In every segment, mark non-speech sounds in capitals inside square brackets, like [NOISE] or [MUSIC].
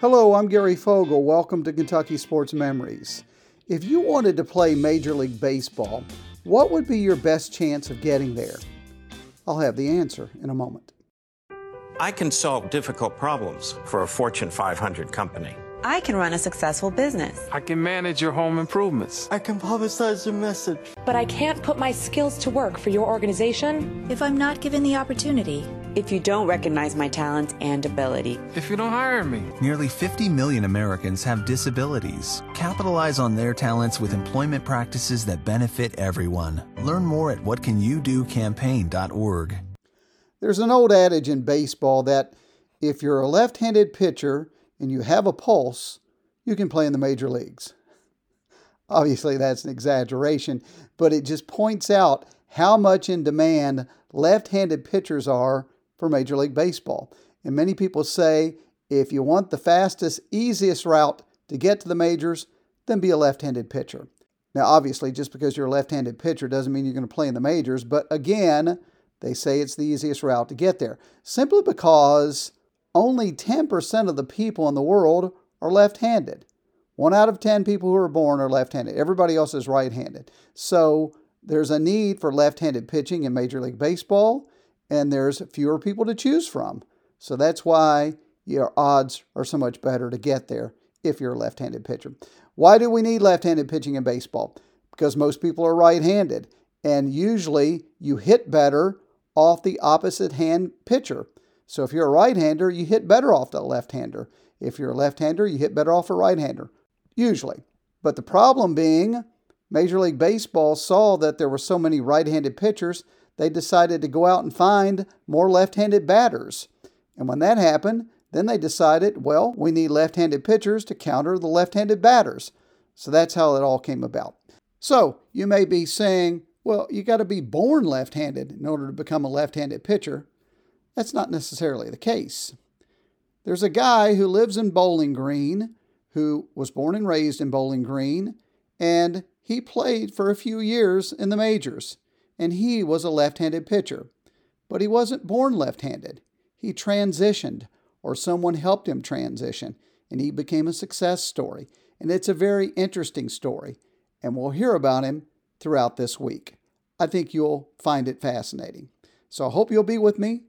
Hello, I'm Gary Fogle. Welcome to Kentucky Sports Memories. If you wanted to play Major League Baseball, what would be your best chance of getting there? I'll have the answer in a moment. I can solve difficult problems for a Fortune 500 company. I can run a successful business. I can manage your home improvements. I can publicize your message. But I can't put my skills to work for your organization if I'm not given the opportunity. If you don't recognize my talents and ability. If you don't hire me. Nearly 50 million Americans have disabilities. Capitalize on their talents with employment practices that benefit everyone. Learn more at whatcanyoudocampaign.org. There's an old adage in baseball that if you're a left handed pitcher, and you have a pulse, you can play in the major leagues. [LAUGHS] Obviously, that's an exaggeration, but it just points out how much in demand left handed pitchers are for Major League Baseball. And many people say if you want the fastest, easiest route to get to the majors, then be a left handed pitcher. Now, obviously, just because you're a left handed pitcher doesn't mean you're going to play in the majors, but again, they say it's the easiest route to get there simply because only 10% of the people in the world are left handed. One out of 10 people who are born are left handed. Everybody else is right handed. So there's a need for left handed pitching in Major League Baseball, and there's fewer people to choose from. So that's why your odds are so much better to get there if you're a left handed pitcher. Why do we need left handed pitching in baseball? Because most people are right handed, and usually you hit better off the opposite hand pitcher. So if you're a right hander, you hit better off the left hander. If you're a left hander, you hit better off a right hander, usually. But the problem being, Major League Baseball saw that there were so many right handed pitchers, they decided to go out and find more left handed batters. And when that happened, then they decided, well, we need left handed pitchers to counter the left handed batters. So that's how it all came about. So you may be saying, well, you got to be born left handed in order to become a left handed pitcher. That's not necessarily the case. There's a guy who lives in Bowling Green who was born and raised in Bowling Green, and he played for a few years in the majors, and he was a left handed pitcher. But he wasn't born left handed. He transitioned, or someone helped him transition, and he became a success story. And it's a very interesting story, and we'll hear about him throughout this week. I think you'll find it fascinating. So I hope you'll be with me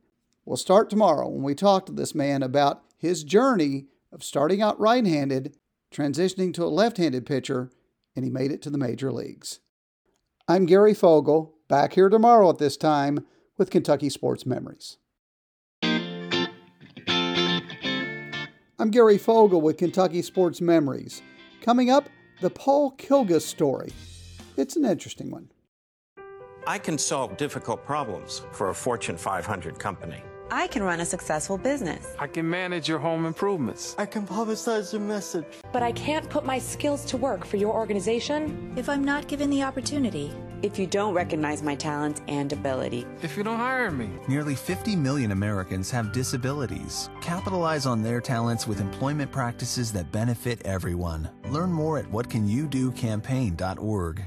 We'll start tomorrow when we talk to this man about his journey of starting out right handed, transitioning to a left handed pitcher, and he made it to the major leagues. I'm Gary Fogle, back here tomorrow at this time with Kentucky Sports Memories. I'm Gary Fogle with Kentucky Sports Memories. Coming up, the Paul Kilgus story. It's an interesting one. I can solve difficult problems for a Fortune 500 company. I can run a successful business. I can manage your home improvements. I can publicize your message. But I can't put my skills to work for your organization if I'm not given the opportunity. If you don't recognize my talents and ability. If you don't hire me. Nearly 50 million Americans have disabilities. Capitalize on their talents with employment practices that benefit everyone. Learn more at whatcanyoudocampaign.org.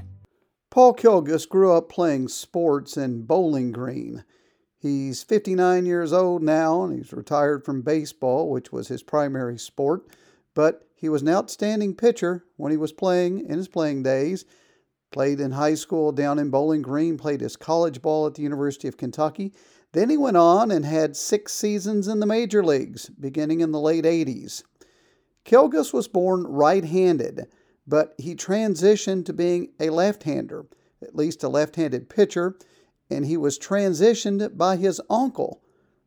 Paul Kilgus grew up playing sports in Bowling Green. He's 59 years old now and he's retired from baseball, which was his primary sport, but he was an outstanding pitcher when he was playing in his playing days. Played in high school down in Bowling Green, played his college ball at the University of Kentucky. Then he went on and had six seasons in the major leagues, beginning in the late 80s. Kilgus was born right handed, but he transitioned to being a left hander, at least a left handed pitcher and he was transitioned by his uncle,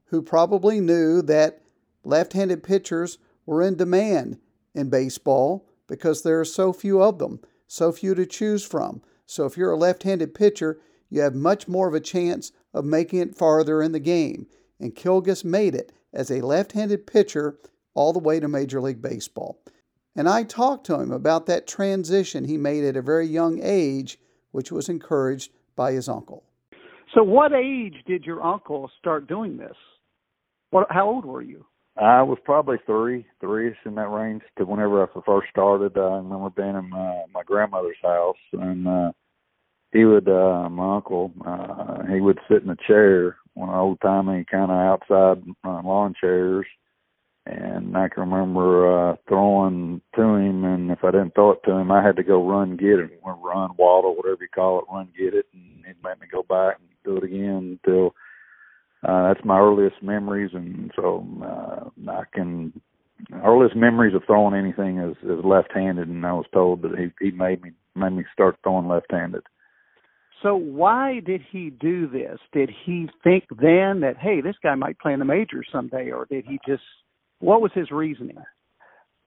who probably knew that left handed pitchers were in demand in baseball because there are so few of them, so few to choose from. So if you're a left handed pitcher, you have much more of a chance of making it farther in the game. And Kilgus made it as a left handed pitcher all the way to Major League Baseball. And I talked to him about that transition he made at a very young age, which was encouraged by his uncle. So, what age did your uncle start doing this? What? How old were you? I was probably three, three-ish in that range. To whenever I first started, I remember being in my, my grandmother's house, and uh, he would, uh, my uncle, uh, he would sit in a chair, one old timey kind of outside uh, lawn chairs, and I can remember uh, throwing to him, and if I didn't throw it to him, I had to go run get it, run waddle, whatever you call it, run get it, and he'd make me go back and do it again until uh, that's my earliest memories, and so uh, I can earliest memories of throwing anything is, is left-handed, and I was told that he he made me made me start throwing left-handed. So why did he do this? Did he think then that hey, this guy might play in the majors someday, or did he just what was his reasoning?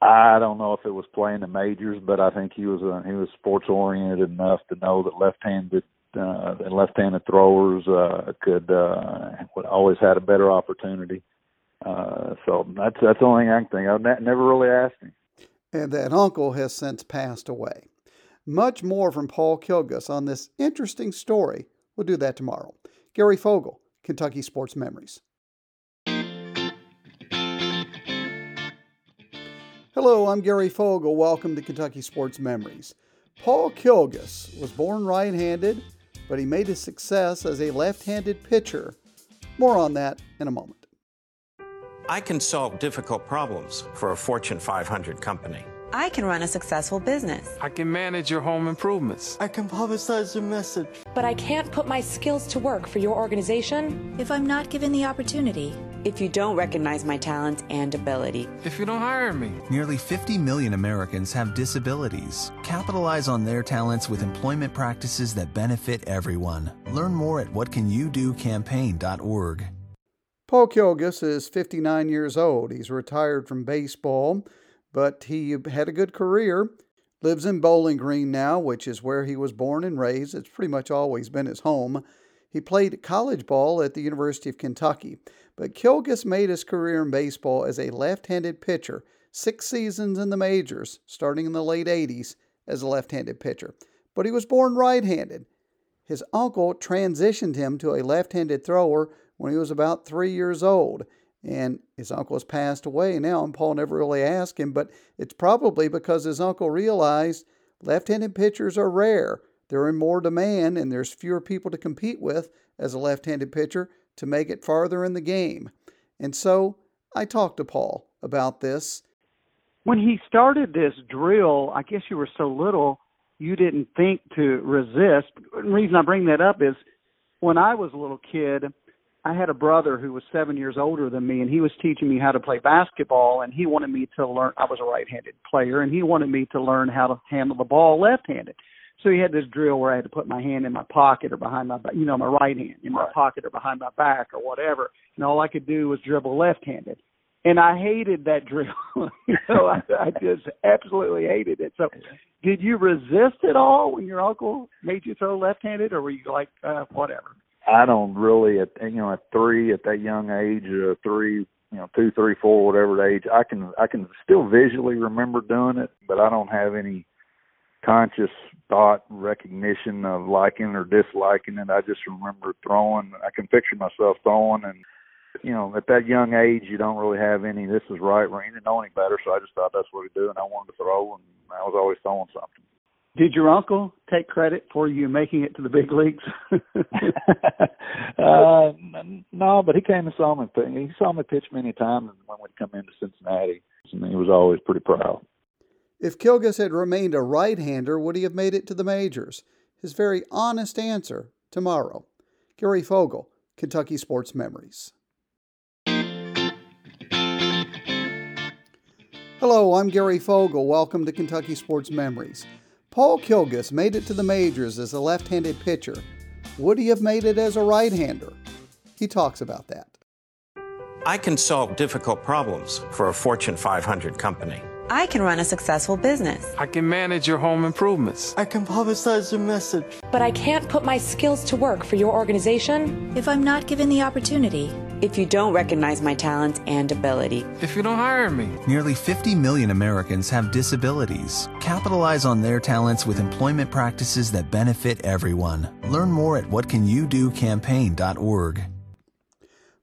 I don't know if it was playing the majors, but I think he was a, he was sports oriented enough to know that left-handed uh, left-handed throwers uh, could uh, always had a better opportunity. Uh, so that's that's the only thing I can think. I never really asked him. And that uncle has since passed away. Much more from Paul Kilgus on this interesting story. We'll do that tomorrow. Gary Fogle, Kentucky Sports Memories. Hello, I'm Gary Fogle. Welcome to Kentucky Sports Memories. Paul Kilgus was born right handed, but he made a success as a left handed pitcher. More on that in a moment. I can solve difficult problems for a Fortune 500 company. I can run a successful business. I can manage your home improvements. I can publicize your message. But I can't put my skills to work for your organization if I'm not given the opportunity. If you don't recognize my talents and ability. If you don't hire me. Nearly 50 million Americans have disabilities. Capitalize on their talents with employment practices that benefit everyone. Learn more at whatcanyoudocampaign.org. Paul Kilgus is 59 years old. He's retired from baseball, but he had a good career. Lives in Bowling Green now, which is where he was born and raised. It's pretty much always been his home. He played college ball at the University of Kentucky. But Kilgus made his career in baseball as a left handed pitcher, six seasons in the majors, starting in the late 80s as a left handed pitcher. But he was born right handed. His uncle transitioned him to a left handed thrower when he was about three years old. And his uncle has passed away now, and Paul never really asked him, but it's probably because his uncle realized left handed pitchers are rare. They're in more demand, and there's fewer people to compete with as a left handed pitcher to make it farther in the game. And so I talked to Paul about this. When he started this drill, I guess you were so little you didn't think to resist. The reason I bring that up is when I was a little kid, I had a brother who was seven years older than me, and he was teaching me how to play basketball. And he wanted me to learn. I was a right-handed player, and he wanted me to learn how to handle the ball left-handed. So he had this drill where I had to put my hand in my pocket or behind my, you know, my right hand in my pocket or behind my back or whatever. And all I could do was dribble left-handed. And I hated that drill. [LAUGHS] you know, I, I just absolutely hated it. So, did you resist it all when your uncle made you throw left-handed, or were you like, uh, whatever? I don't really, at you know, at three, at that young age, uh, three, you know, two, three, four, whatever the age, I can, I can still visually remember doing it, but I don't have any conscious thought recognition of liking or disliking it. I just remember throwing. I can picture myself throwing, and you know, at that young age, you don't really have any. This is right. We didn't know any better, so I just thought that's what we do, and I wanted to throw, and I was always throwing something. Did your uncle take credit for you making it to the big leagues? [LAUGHS] uh, no, but he came and saw me. He saw me pitch many times when we'd come into Cincinnati, and he was always pretty proud. If Kilgus had remained a right hander, would he have made it to the majors? His very honest answer tomorrow. Gary Fogle, Kentucky Sports Memories. Hello, I'm Gary Fogle. Welcome to Kentucky Sports Memories. Paul Kilgus made it to the majors as a left handed pitcher. Would he have made it as a right hander? He talks about that. I can solve difficult problems for a Fortune 500 company. I can run a successful business. I can manage your home improvements. I can publicize your message. But I can't put my skills to work for your organization if I'm not given the opportunity. If you don't recognize my talents and ability. If you don't hire me. Nearly 50 million Americans have disabilities. Capitalize on their talents with employment practices that benefit everyone. Learn more at whatcanyoudocampaign.org.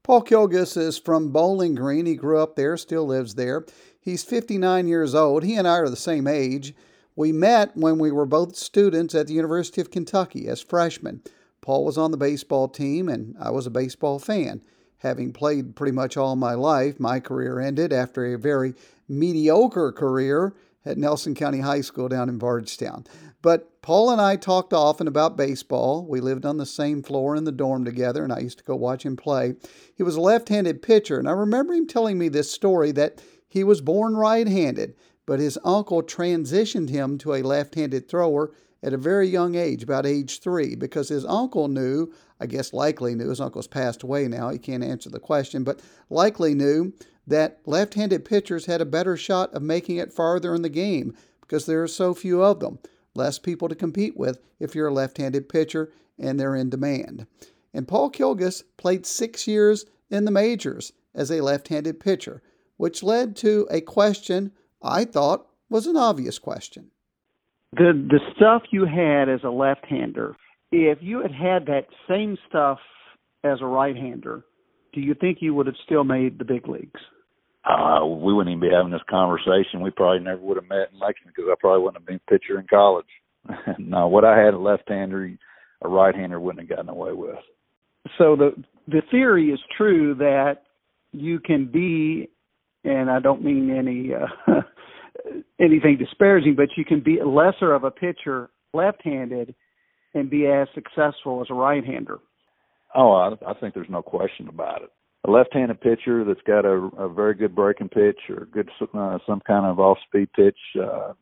Paul Kilgus is from Bowling Green. He grew up there, still lives there. He's 59 years old. He and I are the same age. We met when we were both students at the University of Kentucky as freshmen. Paul was on the baseball team, and I was a baseball fan. having played pretty much all my life. My career ended after a very mediocre career at Nelson County High School down in Bardstown. But Paul and I talked often about baseball. We lived on the same floor in the dorm together, and I used to go watch him play. He was a left handed pitcher, and I remember him telling me this story that he was born right handed, but his uncle transitioned him to a left handed thrower at a very young age, about age three, because his uncle knew, I guess likely knew, his uncle's passed away now, he can't answer the question, but likely knew that left handed pitchers had a better shot of making it farther in the game because there are so few of them. Less people to compete with if you're a left handed pitcher and they're in demand. And Paul Kilgus played six years in the majors as a left handed pitcher, which led to a question I thought was an obvious question. The the stuff you had as a left hander, if you had had that same stuff as a right hander, do you think you would have still made the big leagues? uh, we wouldn't even be having this conversation. We probably never would have met in Lexington because I probably wouldn't have been a pitcher in college. [LAUGHS] no, what I had a left-hander, a right-hander wouldn't have gotten away with. So the the theory is true that you can be, and I don't mean any uh, [LAUGHS] anything disparaging, but you can be lesser of a pitcher left-handed and be as successful as a right-hander. Oh, I, I think there's no question about it a left-handed pitcher that's got a, a very good breaking pitch or good uh, some kind of off-speed pitch uh,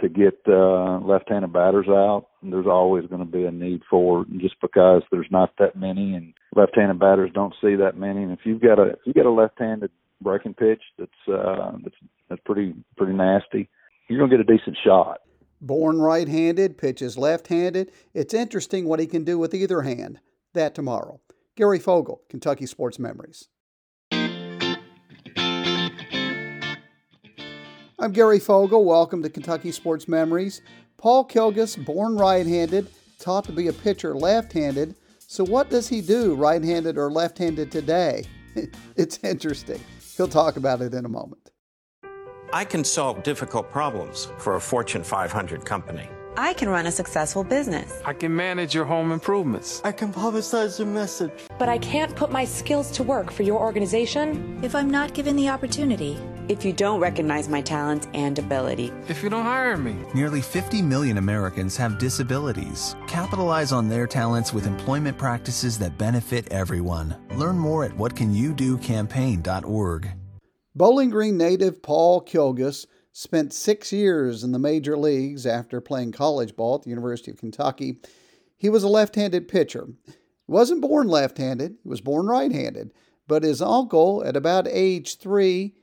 to get uh, left-handed batters out. There's always going to be a need for just because there's not that many, and left-handed batters don't see that many. And if you've got a if you got a left-handed breaking pitch that's uh, that's that's pretty pretty nasty, you're to get a decent shot. Born right-handed, pitches left-handed. It's interesting what he can do with either hand. That tomorrow. Gary Fogle, Kentucky Sports Memories. I'm Gary Fogle. Welcome to Kentucky Sports Memories. Paul Kilgus, born right handed, taught to be a pitcher left handed. So, what does he do, right handed or left handed today? [LAUGHS] it's interesting. He'll talk about it in a moment. I can solve difficult problems for a Fortune 500 company. I can run a successful business. I can manage your home improvements. I can publicize your message. But I can't put my skills to work for your organization if I'm not given the opportunity. If you don't recognize my talents and ability. If you don't hire me. Nearly 50 million Americans have disabilities. Capitalize on their talents with employment practices that benefit everyone. Learn more at whatcanyoudocampaign.org. Bowling Green native Paul Kilgus spent six years in the major leagues after playing college ball at the University of Kentucky. He was a left handed pitcher. He wasn't born left handed, he was born right handed, but his uncle, at about age three,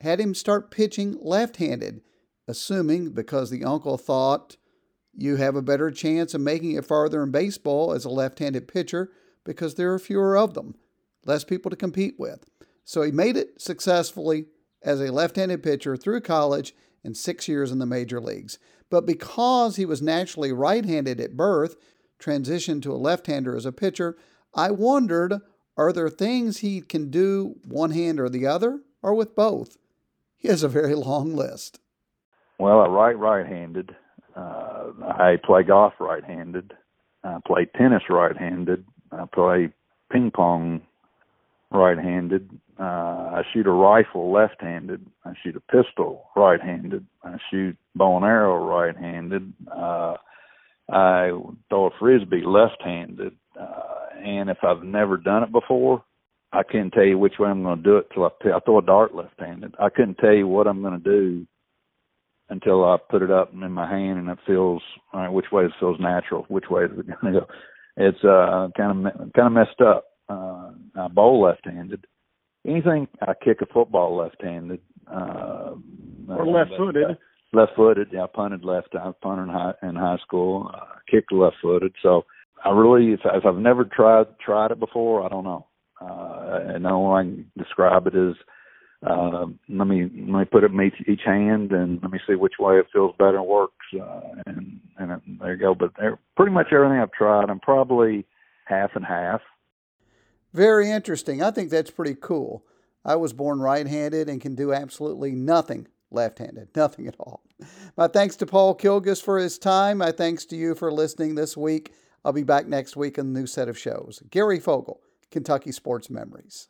had him start pitching left handed, assuming because the uncle thought you have a better chance of making it farther in baseball as a left handed pitcher because there are fewer of them, less people to compete with. So he made it successfully as a left handed pitcher through college and six years in the major leagues. But because he was naturally right handed at birth, transitioned to a left hander as a pitcher, I wondered are there things he can do one hand or the other, or with both? He has a very long list. Well, I write right handed. Uh, I play golf right handed. I play tennis right handed. I play ping pong right handed. Uh, I shoot a rifle left handed. I shoot a pistol right handed. I shoot bow and arrow right handed. Uh, I throw a frisbee left handed. Uh, and if I've never done it before, I couldn't tell you which way I'm going to do it till I, I throw a dart left handed. I couldn't tell you what I'm going to do until I put it up in my hand and it feels all right, which way it feels natural, which way is it going to go. It's uh kind of kind of messed up. Uh, I bowl left-handed. Anything I kick a football left-handed. Uh, or left-footed. Left-footed. Yeah, I punted left. I punted in high, in high school. Uh, kicked left-footed. So I really, if, if I've never tried tried it before, I don't know. Uh, and only I can describe it is uh, let me let me put it in each, each hand and let me see which way it feels better and works. Uh, and and it, there you go. But pretty much everything I've tried, I'm probably half and half. Very interesting. I think that's pretty cool. I was born right handed and can do absolutely nothing left handed, nothing at all. My thanks to Paul Kilgus for his time. My thanks to you for listening this week. I'll be back next week on a new set of shows. Gary Fogle, Kentucky Sports Memories.